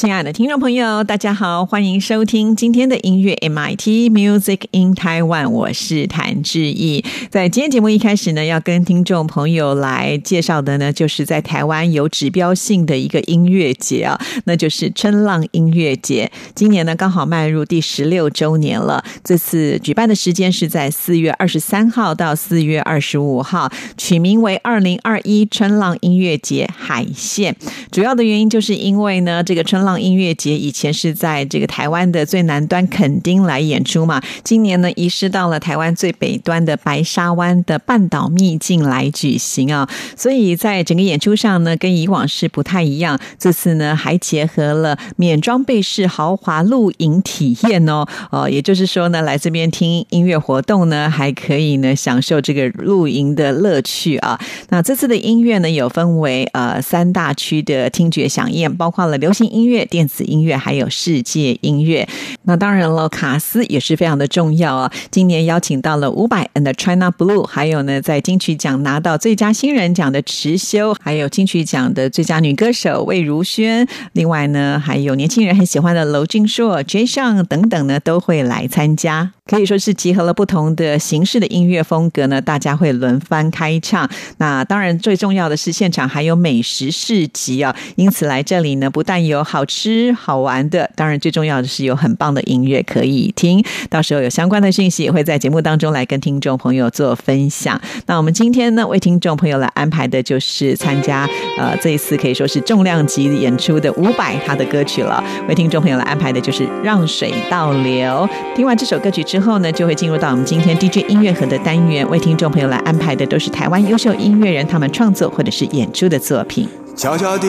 亲爱的听众朋友，大家好，欢迎收听今天的音乐 MIT Music in Taiwan，我是谭志毅。在今天节目一开始呢，要跟听众朋友来介绍的呢，就是在台湾有指标性的一个音乐节啊，那就是春浪音乐节。今年呢，刚好迈入第十六周年了。这次举办的时间是在四月二十三号到四月二十五号，取名为二零二一春浪音乐节海线。主要的原因就是因为呢，这个春浪。音乐节以前是在这个台湾的最南端垦丁来演出嘛，今年呢移师到了台湾最北端的白沙湾的半岛秘境来举行啊，所以在整个演出上呢，跟以往是不太一样。这次呢还结合了免装备式豪华露营体验哦，哦，也就是说呢，来这边听音乐活动呢，还可以呢享受这个露营的乐趣啊。那这次的音乐呢，有分为呃三大区的听觉响应，包括了流行音乐。电子音乐还有世界音乐，那当然了，卡斯也是非常的重要啊。今年邀请到了伍佰 and China Blue，还有呢，在金曲奖拿到最佳新人奖的池修，还有金曲奖的最佳女歌手魏如萱，另外呢，还有年轻人很喜欢的娄俊硕、Jay Song 等等呢，都会来参加。可以说是集合了不同的形式的音乐风格呢，大家会轮番开唱。那当然最重要的是现场还有美食市集啊，因此来这里呢，不但有好吃好玩的，当然最重要的是有很棒的音乐可以听。到时候有相关的讯息也会在节目当中来跟听众朋友做分享。那我们今天呢，为听众朋友来安排的就是参加呃这一次可以说是重量级演出的伍佰他的歌曲了。为听众朋友来安排的就是《让水倒流》。听完这首歌曲之后后呢，就会进入到我们今天 DJ 音乐盒的单元，为听众朋友来安排的都是台湾优秀音乐人他们创作或者是演出的作品。悄悄地，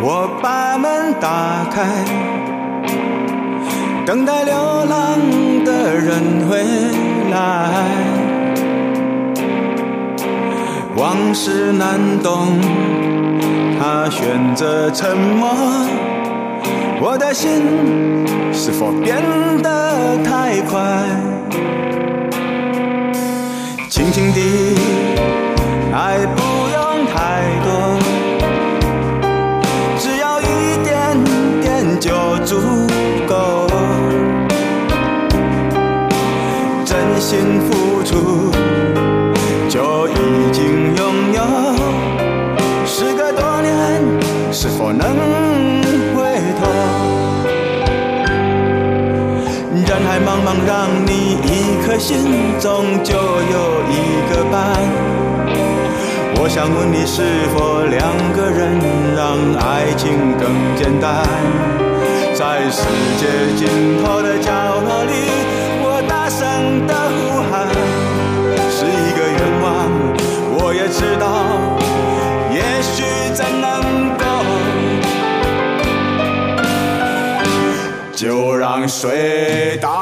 我把门打开，等待流浪的人回来。往事难懂，他选择沉默。我的心是否变得太快？轻轻地，爱不用太多，只要一点点就足够。真心颗心，中就有一个伴。我想问你，是否两个人让爱情更简单？在世界尽头的角落里，我大声的呼喊，是一个愿望。我也知道，也许真能够，就让水倒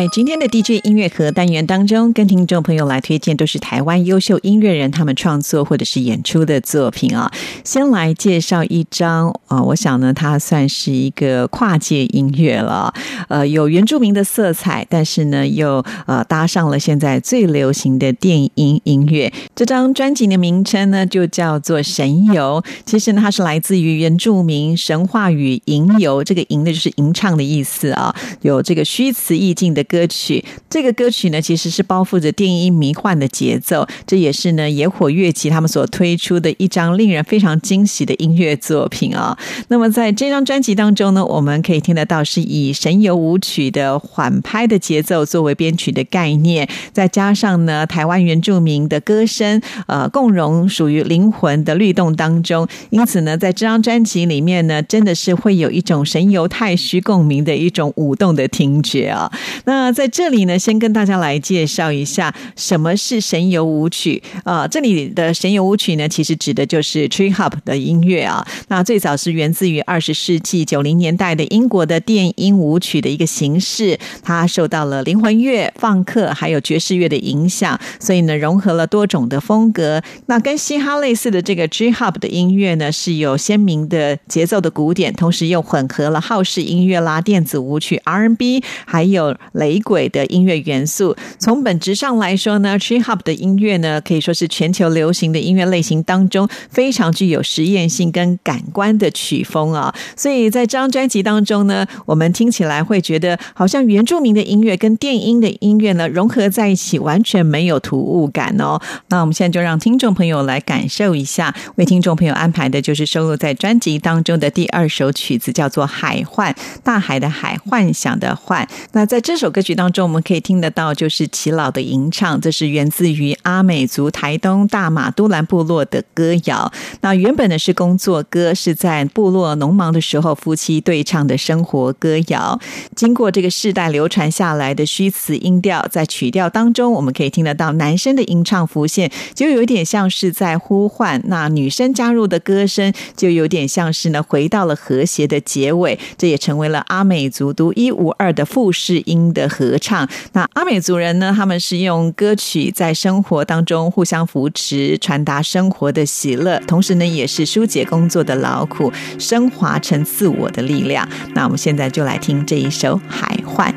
在今天的 DJ 音乐盒单元当中，跟听众朋友来推荐都是台湾优秀音乐人他们创作或者是演出的作品啊。先来介绍一张啊，我想呢，它算是一个跨界音乐了，呃，有原住民的色彩，但是呢，又呃搭上了现在最流行的电音音乐。这张专辑的名称呢，就叫做《神游》。其实呢，它是来自于原住民神话语“吟游”，这个“吟”的就是吟唱的意思啊，有这个虚词意境的歌曲。这个歌曲呢，其实是包覆着电音迷幻的节奏，这也是呢野火乐器他们所推出的一张令人非常惊喜的音乐作品啊。那么在这张专辑当中呢，我们可以听得到是以神游舞曲的缓拍的节奏作为编曲的概念，再加上呢台湾原住民的歌声，呃，共融属于灵魂的律动当中。因此呢，在这张专辑里面呢，真的是会有一种神游太虚共鸣的一种舞动的听觉啊。那那在这里呢，先跟大家来介绍一下什么是神游舞曲啊、这里的神游舞曲呢，其实指的就是 tree hop 的音乐啊。那最早是源自于二十世纪九零年代的英国的电音舞曲的一个形式，它受到了灵魂乐、放克还有爵士乐的影响，所以呢，融合了多种的风格。那跟嘻哈类似的这个 tree hop 的音乐呢，是有鲜明的节奏的鼓点，同时又混合了浩式音乐啦、电子舞曲、R&B，还有雷鬼的音乐元素。从本质上来说呢，tree hop 的音乐呢，可以说是全球流行的音乐类型当中非常具有实验性跟感官的曲风啊。所以在这张专辑当中呢，我们听起来会觉得好像原住民的音乐跟电音的音乐呢融合在一起，完全没有突兀感哦。那我们现在就让听众朋友来感受一下，为听众朋友安排的就是收录在专辑当中的第二首曲子，叫做《海幻》，大海的海，幻想的幻。那在这首歌歌曲当中，我们可以听得到就是齐老的吟唱，这是源自于阿美族台东大马都兰部落的歌谣。那原本呢是工作歌，是在部落农忙的时候夫妻对唱的生活歌谣。经过这个世代流传下来的虚词音调，在曲调当中，我们可以听得到男生的吟唱浮现，就有点像是在呼唤；那女生加入的歌声，就有点像是呢回到了和谐的结尾。这也成为了阿美族独一无二的复式音的合唱。那阿美族人呢，他们是用歌曲在生活当中互相扶持，传达生活的喜乐，同时呢，也是疏解工作的劳苦，升华成自我的力量。那我们现在就来听这一首《海幻》。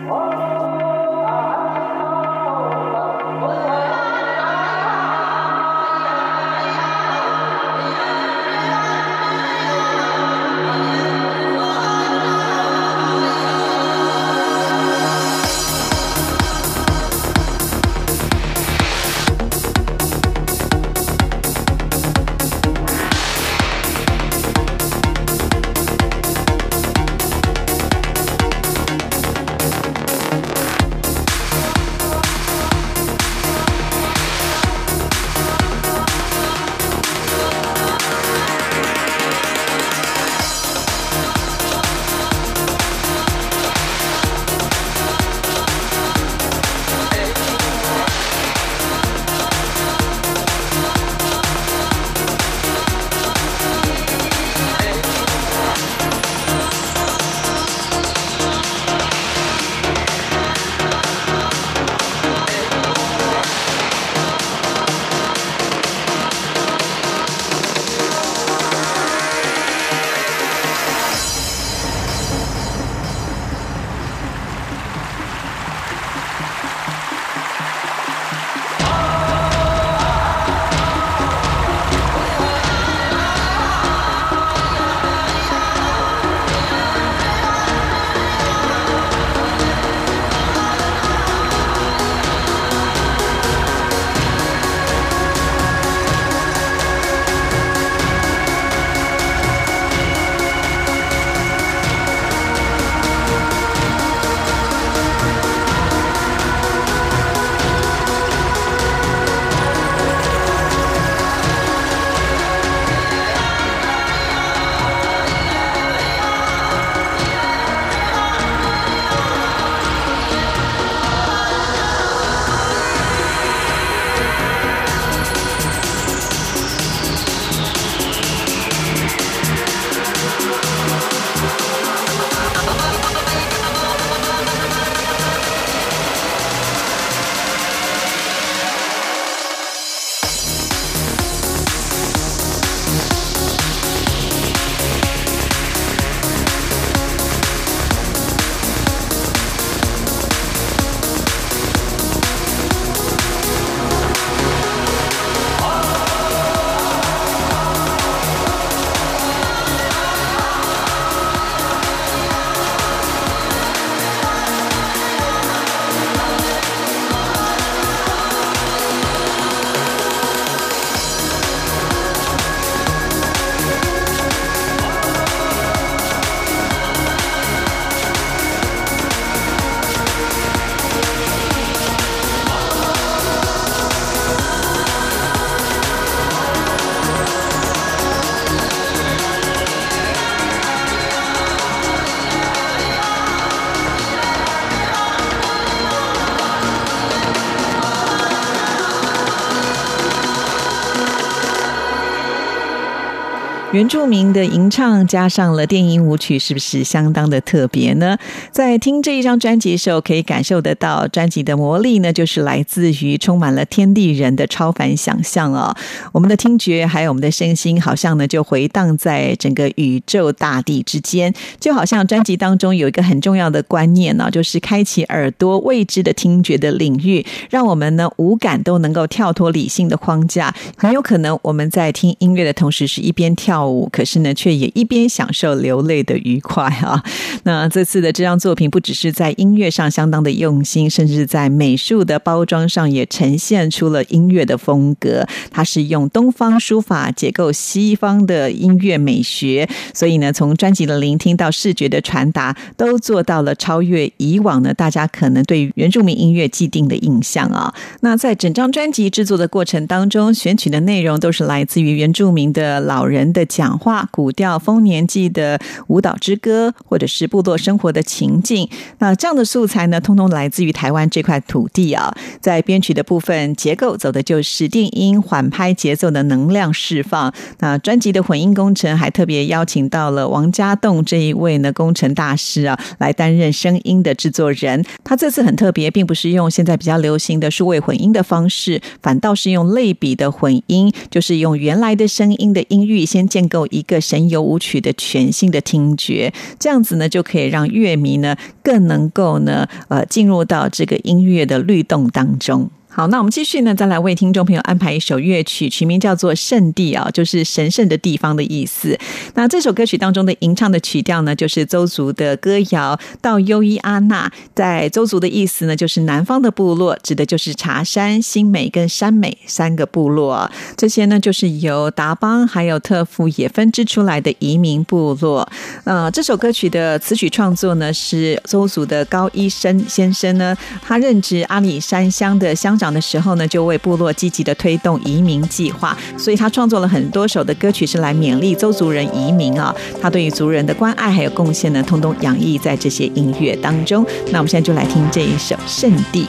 原住民的吟唱加上了电音舞曲，是不是相当的特别呢？在听这一张专辑的时候，可以感受得到专辑的魔力呢，就是来自于充满了天地人的超凡想象哦。我们的听觉还有我们的身心，好像呢就回荡在整个宇宙大地之间，就好像专辑当中有一个很重要的观念呢，就是开启耳朵未知的听觉的领域，让我们呢五感都能够跳脱理性的框架。很有可能我们在听音乐的同时，是一边跳。跳可是呢，却也一边享受流泪的愉快啊。那这次的这张作品，不只是在音乐上相当的用心，甚至在美术的包装上也呈现出了音乐的风格。它是用东方书法解构西方的音乐美学，所以呢，从专辑的聆听到视觉的传达，都做到了超越以往呢大家可能对原住民音乐既定的印象啊。那在整张专辑制作的过程当中，选取的内容都是来自于原住民的老人的讲话、古调丰年祭的舞蹈之歌，或者是部落生活的情境。那这样的素材呢，通通来自于台湾这块土地啊。在编曲的部分结构，走的就是电音缓拍节奏的能量释放。那专辑的混音工程还特别邀请到了王家栋这一位呢工程大师啊，来担任声音的制作人。他这次很特别，并不是用现在比较流行的数位混音的方式，反倒是用类比的混音，就是用原来的声音的音域，先建构一个神游舞曲的全新的听觉。这样子呢，就可以让乐迷呢更能够呢呃进入到这个音乐的律动当中。好，那我们继续呢，再来为听众朋友安排一首乐曲，曲名叫做《圣地》啊，就是神圣的地方的意思。那这首歌曲当中的吟唱的曲调呢，就是邹族的歌谣。到优伊阿那，在邹族的意思呢，就是南方的部落，指的就是茶山、新美跟山美三个部落。这些呢，就是由达邦还有特富也分支出来的移民部落。呃，这首歌曲的词曲创作呢，是邹族的高医生先生呢，他任职阿里山乡的乡。长的时候呢，就为部落积极的推动移民计划，所以他创作了很多首的歌曲，是来勉励邹族人移民啊。他对于族人的关爱还有贡献呢，通通洋溢在这些音乐当中。那我们现在就来听这一首《圣地》。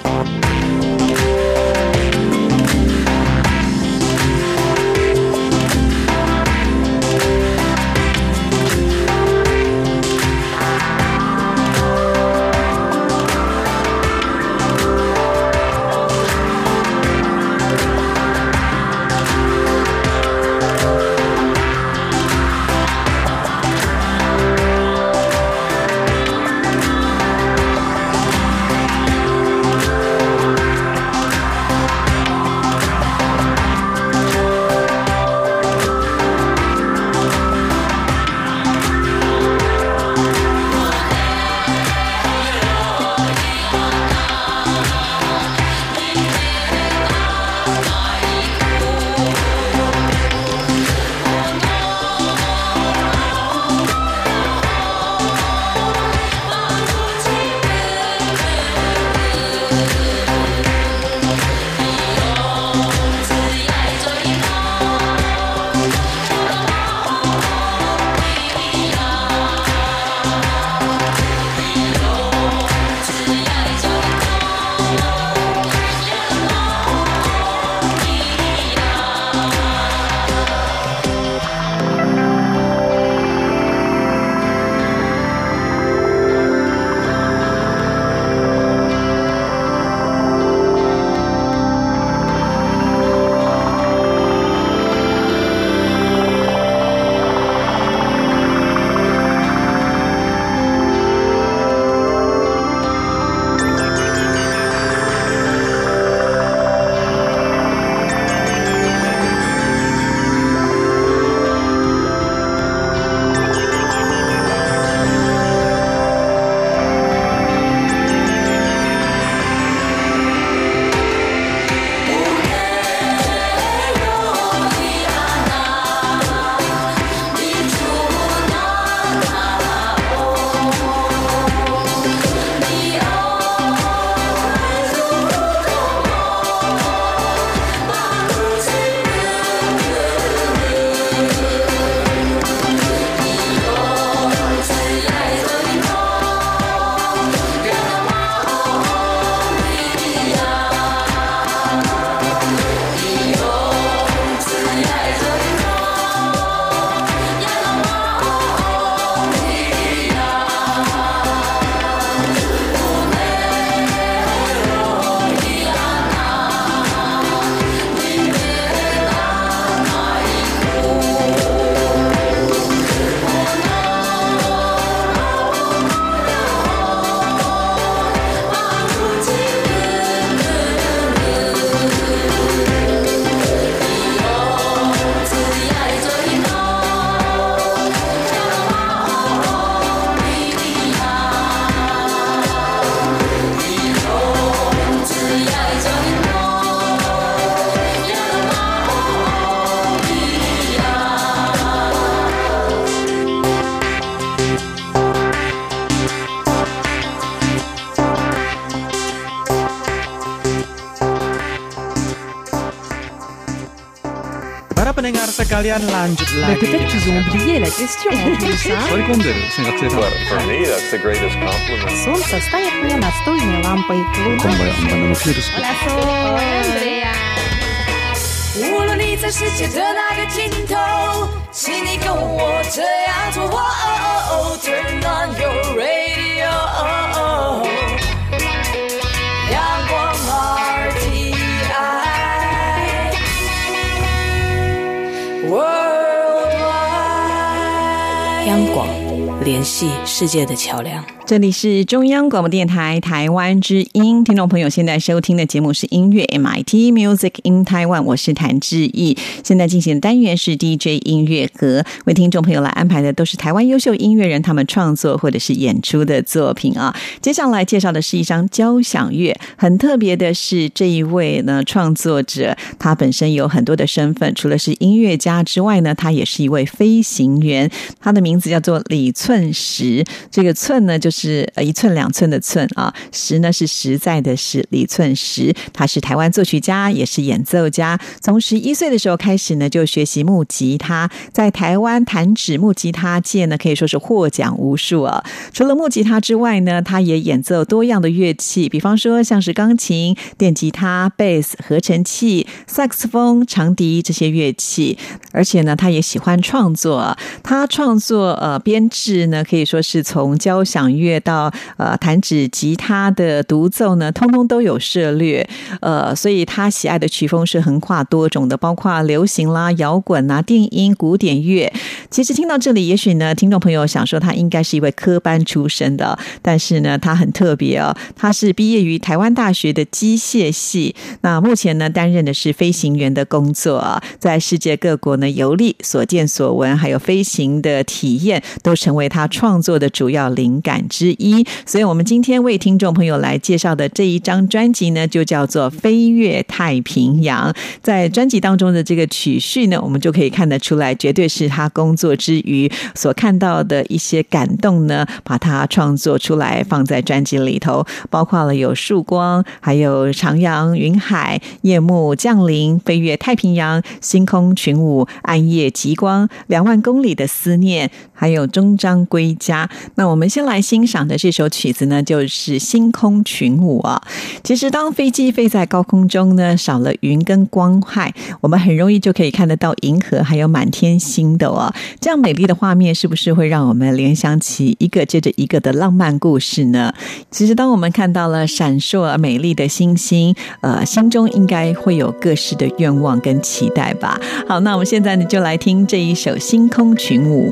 sekalian lanjut Mais lagi. peut-être qu'ils ont oublié la question en plus, hein 割り込んでる選学生さん For me, that's the greatest compliment. Солнце стоит мне настольной лампой. こんばんは、バンドのフィールスコ无论你在世界的哪个尽头，请你跟我这样做。哦 Turn on your radio， 央广。联系世界的桥梁。这里是中央广播电台台湾之音，听众朋友现在收听的节目是音乐 MIT Music in Taiwan，我是谭志毅。现在进行的单元是 DJ 音乐盒，为听众朋友来安排的都是台湾优秀音乐人他们创作或者是演出的作品啊。接下来介绍的是一张交响乐，很特别的是这一位呢创作者，他本身有很多的身份，除了是音乐家之外呢，他也是一位飞行员，他的名字叫做李寸寸石，这个寸呢就是呃一寸两寸的寸啊，石呢是实在的石，李寸石，他是台湾作曲家，也是演奏家。从十一岁的时候开始呢，就学习木吉他，在台湾弹指木吉他界呢，可以说是获奖无数啊。除了木吉他之外呢，他也演奏多样的乐器，比方说像是钢琴、电吉他、贝斯、合成器、萨克斯风、长笛这些乐器。而且呢，他也喜欢创作，他创作呃编制呢，可以说是从交响乐到呃弹指吉他的独奏呢，通通都有涉略。呃，所以他喜爱的曲风是横跨多种的，包括流行啦、摇滚啊、电音、古典乐。其实听到这里，也许呢，听众朋友想说他应该是一位科班出身的，但是呢，他很特别哦，他是毕业于台湾大学的机械系，那目前呢担任的是飞行员的工作，在世界各国呢游历，所见所闻还有飞行的体验，都成为他创作的主要灵感之一。所以，我们今天为听众朋友来介绍的这一张专辑呢，就叫做《飞越太平洋》。在专辑当中的这个曲序呢，我们就可以看得出来，绝对是他工作之余所看到的一些感动呢，把它创作出来，放在专辑里头，包括了有曙光，还有徜徉云海、夜幕降临、飞越太平洋、星空群舞、暗夜极光、两万公里的思念，还有终章归家。那我们先来欣赏的这首曲子呢，就是《星空群舞》啊。其实，当飞机飞在高空中呢，少了云跟光害，我们很容易就可以看得到银河还有满天星的哦。这样美丽的画面，是不是会让我们联想起一个接着一个的浪漫故事呢？其实，当我们看到了闪烁而美丽的星星，呃，心中应该会有各式的愿望跟期待吧。好，那我们现在呢，就来听这一首《星空群舞》。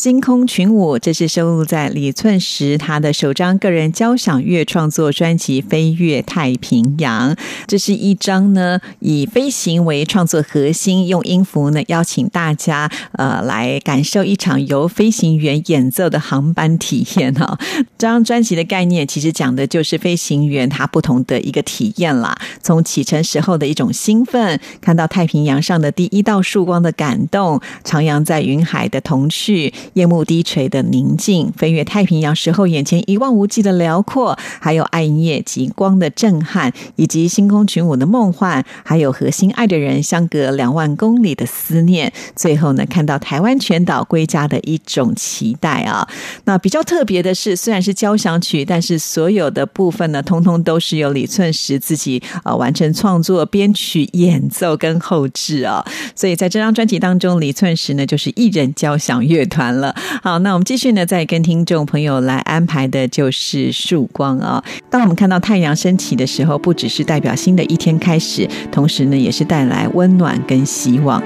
星空群舞，这是收录在李寸石他的首张个人交响乐创作专辑《飞越太平洋》。这是一张呢以飞行为创作核心，用音符呢邀请大家呃来感受一场由飞行员演奏的航班体验哈。这张专辑的概念其实讲的就是飞行员他不同的一个体验啦，从启程时候的一种兴奋，看到太平洋上的第一道曙光的感动，徜徉在云海的童趣。夜幕低垂的宁静，飞越太平洋时候眼前一望无际的辽阔，还有暗夜极光的震撼，以及星空群舞的梦幻，还有和心爱的人相隔两万公里的思念。最后呢，看到台湾全岛归家的一种期待啊！那比较特别的是，虽然是交响曲，但是所有的部分呢，通通都是由李寸石自己呃完成创作、编曲、演奏跟后制啊。所以在这张专辑当中，李寸石呢就是一人交响乐团。好，那我们继续呢，再跟听众朋友来安排的就是曙光啊。当我们看到太阳升起的时候，不只是代表新的一天开始，同时呢，也是带来温暖跟希望。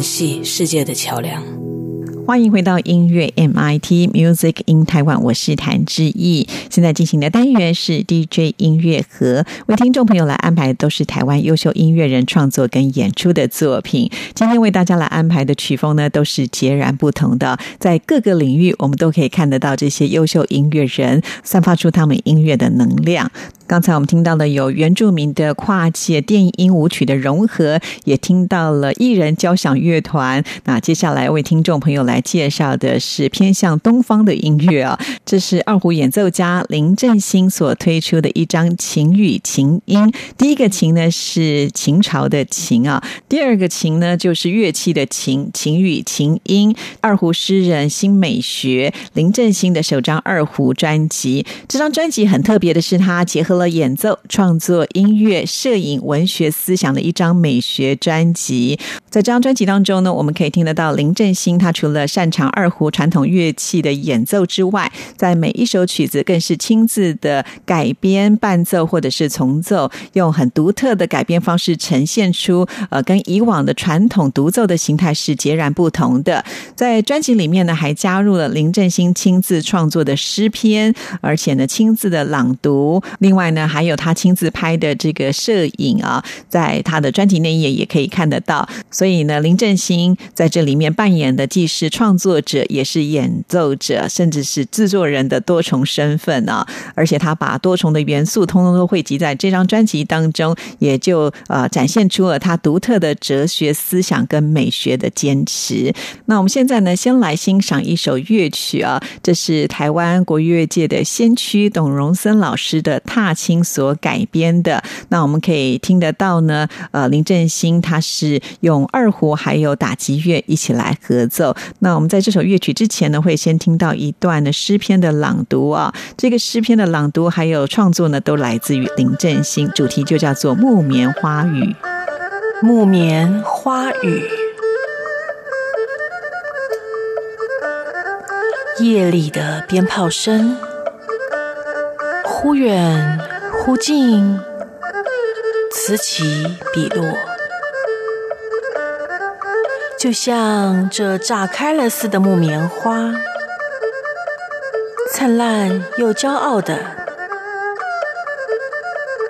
联系世界的桥梁。欢迎回到音乐 MIT Music in Taiwan，我是谭志毅。现在进行的单元是 DJ 音乐盒，为听众朋友来安排的都是台湾优秀音乐人创作跟演出的作品。今天为大家来安排的曲风呢，都是截然不同的，在各个领域我们都可以看得到这些优秀音乐人散发出他们音乐的能量。刚才我们听到了有原住民的跨界电音舞曲的融合，也听到了艺人交响乐团。那接下来为听众朋友来介绍的是偏向东方的音乐啊，这是二胡演奏家林振兴所推出的一张琴语琴音。第一个琴呢是秦朝的琴啊，第二个琴呢就是乐器的琴，琴语琴音。二胡诗人新美学林振兴的首张二胡专辑，这张专辑很特别的是，它结合了演奏、创作、音乐、摄影、文学思想的一张美学专辑。在这张专辑当中呢，我们可以听得到林振兴，他除了擅长二胡传统乐器的演奏之外，在每一首曲子更是亲自的改编、伴奏或者是重奏，用很独特的改编方式呈现出呃跟以往的传统独奏的形态是截然不同的。在专辑里面呢，还加入了林振兴亲自创作的诗篇，而且呢亲自的朗读。另外呢，还有他亲自拍的这个摄影啊，在他的专辑内页也可以看得到。所以呢，林振兴在这里面扮演的既是创作者，也是演奏者，甚至是制作人的多重身份啊。而且他把多重的元素通通都汇集在这张专辑当中，也就呃展现出了他独特的哲学思想跟美学的坚持。那我们现在呢，先来欣赏一首乐曲啊，这是台湾国乐界的先驱董荣森老师的《踏青》所改编的。那我们可以听得到呢，呃，林振兴他是用二胡还有打击乐一起来合奏。那我们在这首乐曲之前前呢，会先听到一段的诗篇的朗读啊。这个诗篇的朗读还有创作呢，都来自于林振兴，主题就叫做《木棉花语》。木棉花语，夜里的鞭炮声，忽远忽近，此起彼落，就像这炸开了似的木棉花，灿烂又骄傲的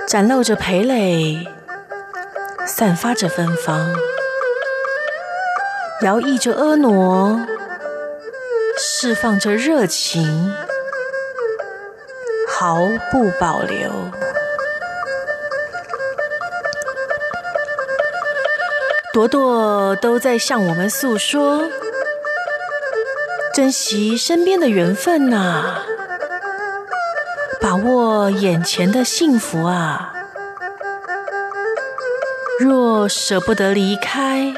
展露着蓓蕾。散发着芬芳，摇曳着婀娜，释放着热情，毫不保留。朵朵都在向我们诉说，珍惜身边的缘分呐、把握眼前的幸福啊！若舍不得离开，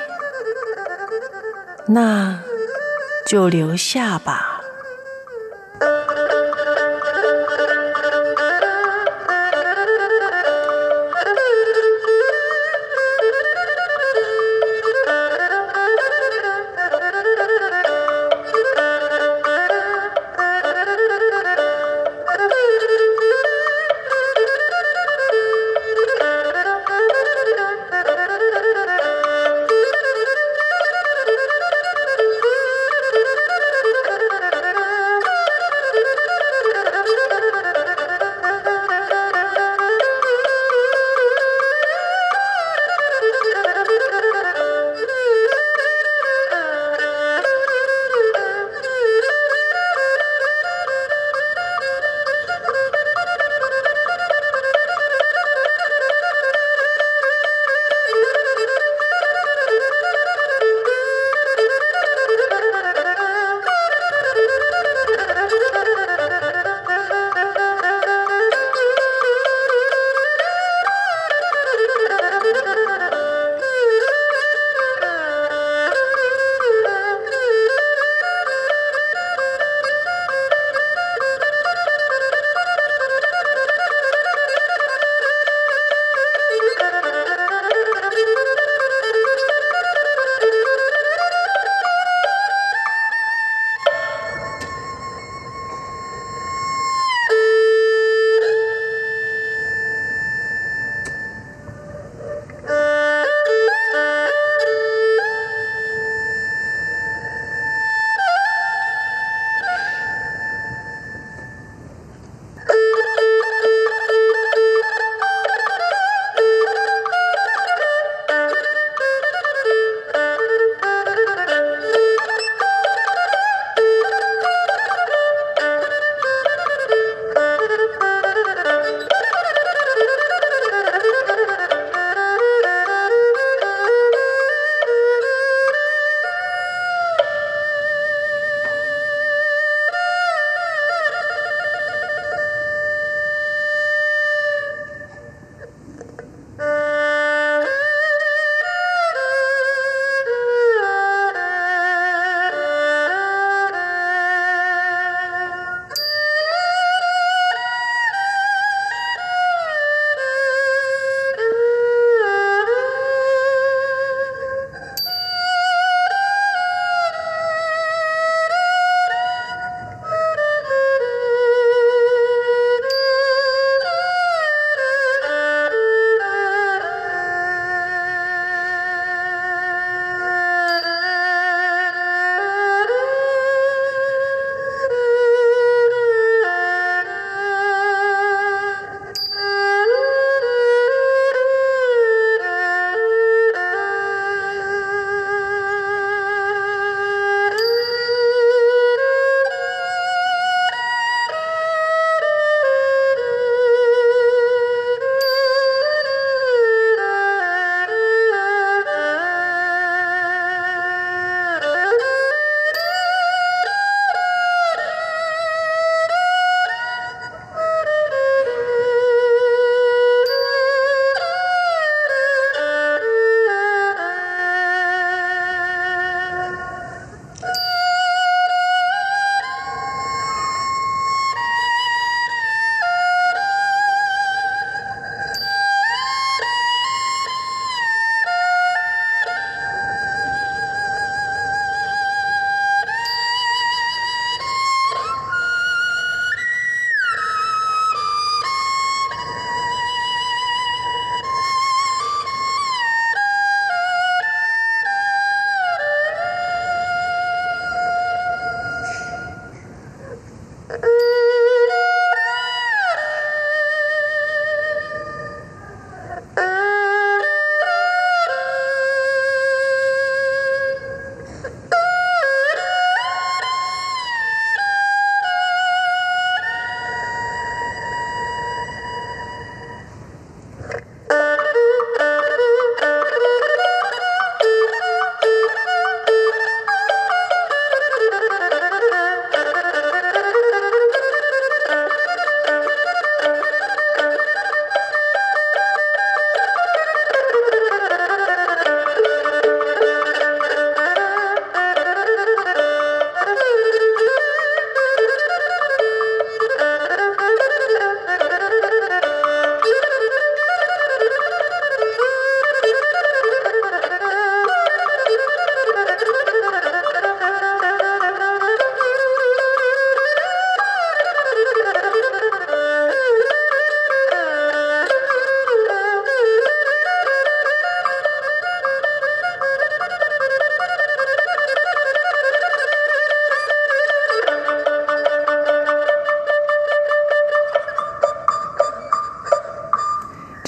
那就留下吧。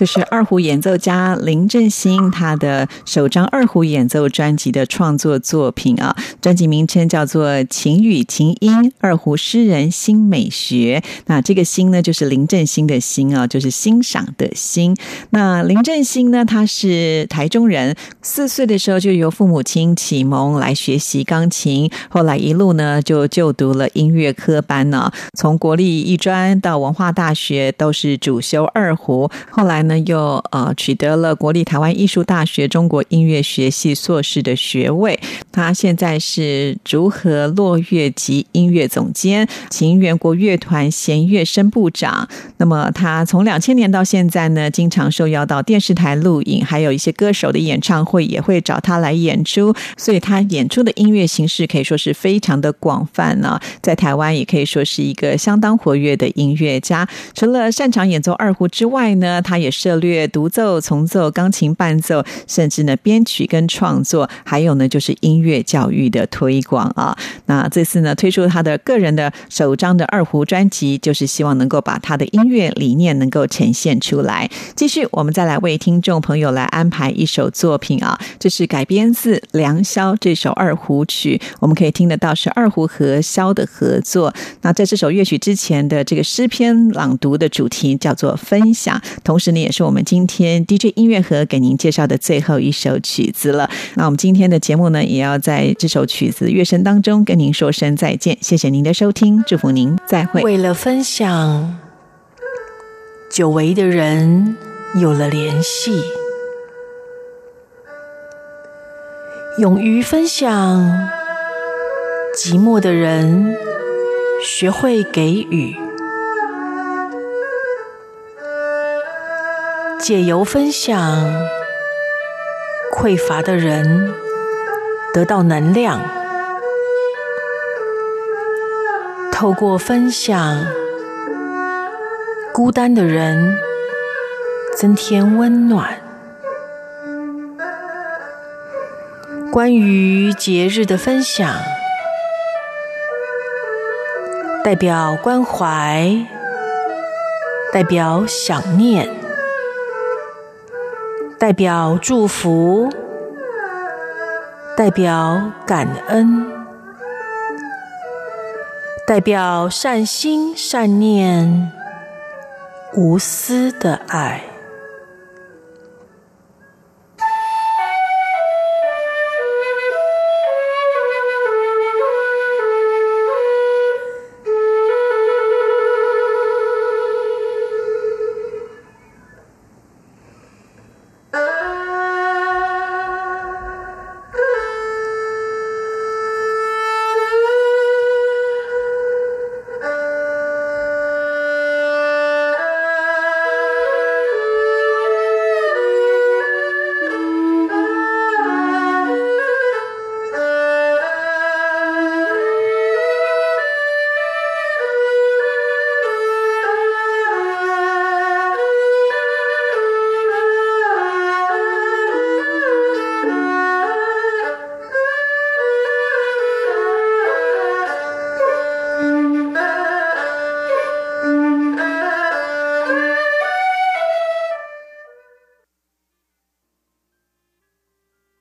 就是二胡演奏家林振兴他的首张二胡演奏专辑的创作作品啊，专辑名称叫做《情语琴音二胡诗人新美学》。那这个“新”呢，就是林振兴的“新”啊，就是欣赏的“心”。那林振兴呢，他是台中人，四岁的时候就由父母亲启蒙来学习钢琴，后来一路呢就就读了音乐科班呢，从国立艺专到文化大学都是主修二胡，后来呢又呃取得了国立台湾艺术大学中国音乐学系硕士的学位。他现在是竹河落乐及音乐总监，秦元国乐团弦乐声部长。那么他从两千年到现在呢，经常受邀到电视台录影，还有一些歌手的演唱会也会找他来演出，所以他演出的音乐形式可以说是非常的广泛呢。在台湾也可以说是一个相当活跃的音乐家。除了擅长演奏二胡之外呢，他也涉猎独奏、重奏、钢琴伴奏，甚至呢编曲跟创作，还有呢就是音乐教育的推广啊。那这次呢推出他的个人的首张的二胡专辑，就是希望能够把他的音乐理念能够呈现出来。继续，我们再来为听众朋友来安排一首作品啊，这是改编自梁霄这首二胡曲，我们可以听得到是二胡和箫的合作。那在这首乐曲之前的这个诗篇朗读的主题叫做分享，同时呢，也是我们今天 DJ 音乐盒给您介绍的最后一首曲子了。那我们今天的节目呢，也要要在这首曲子乐声当中跟您说声再见，谢谢您的收听，祝福您再会。为了分享，久违的人有了联系，勇于分享，寂寞的人学会给予，借由分享，匮乏的人得到能量。透过分享，孤单的人增添温暖。关于节日的分享，代表关怀，代表想念，代表祝福，代表感恩。代表善心、善念、无私的爱。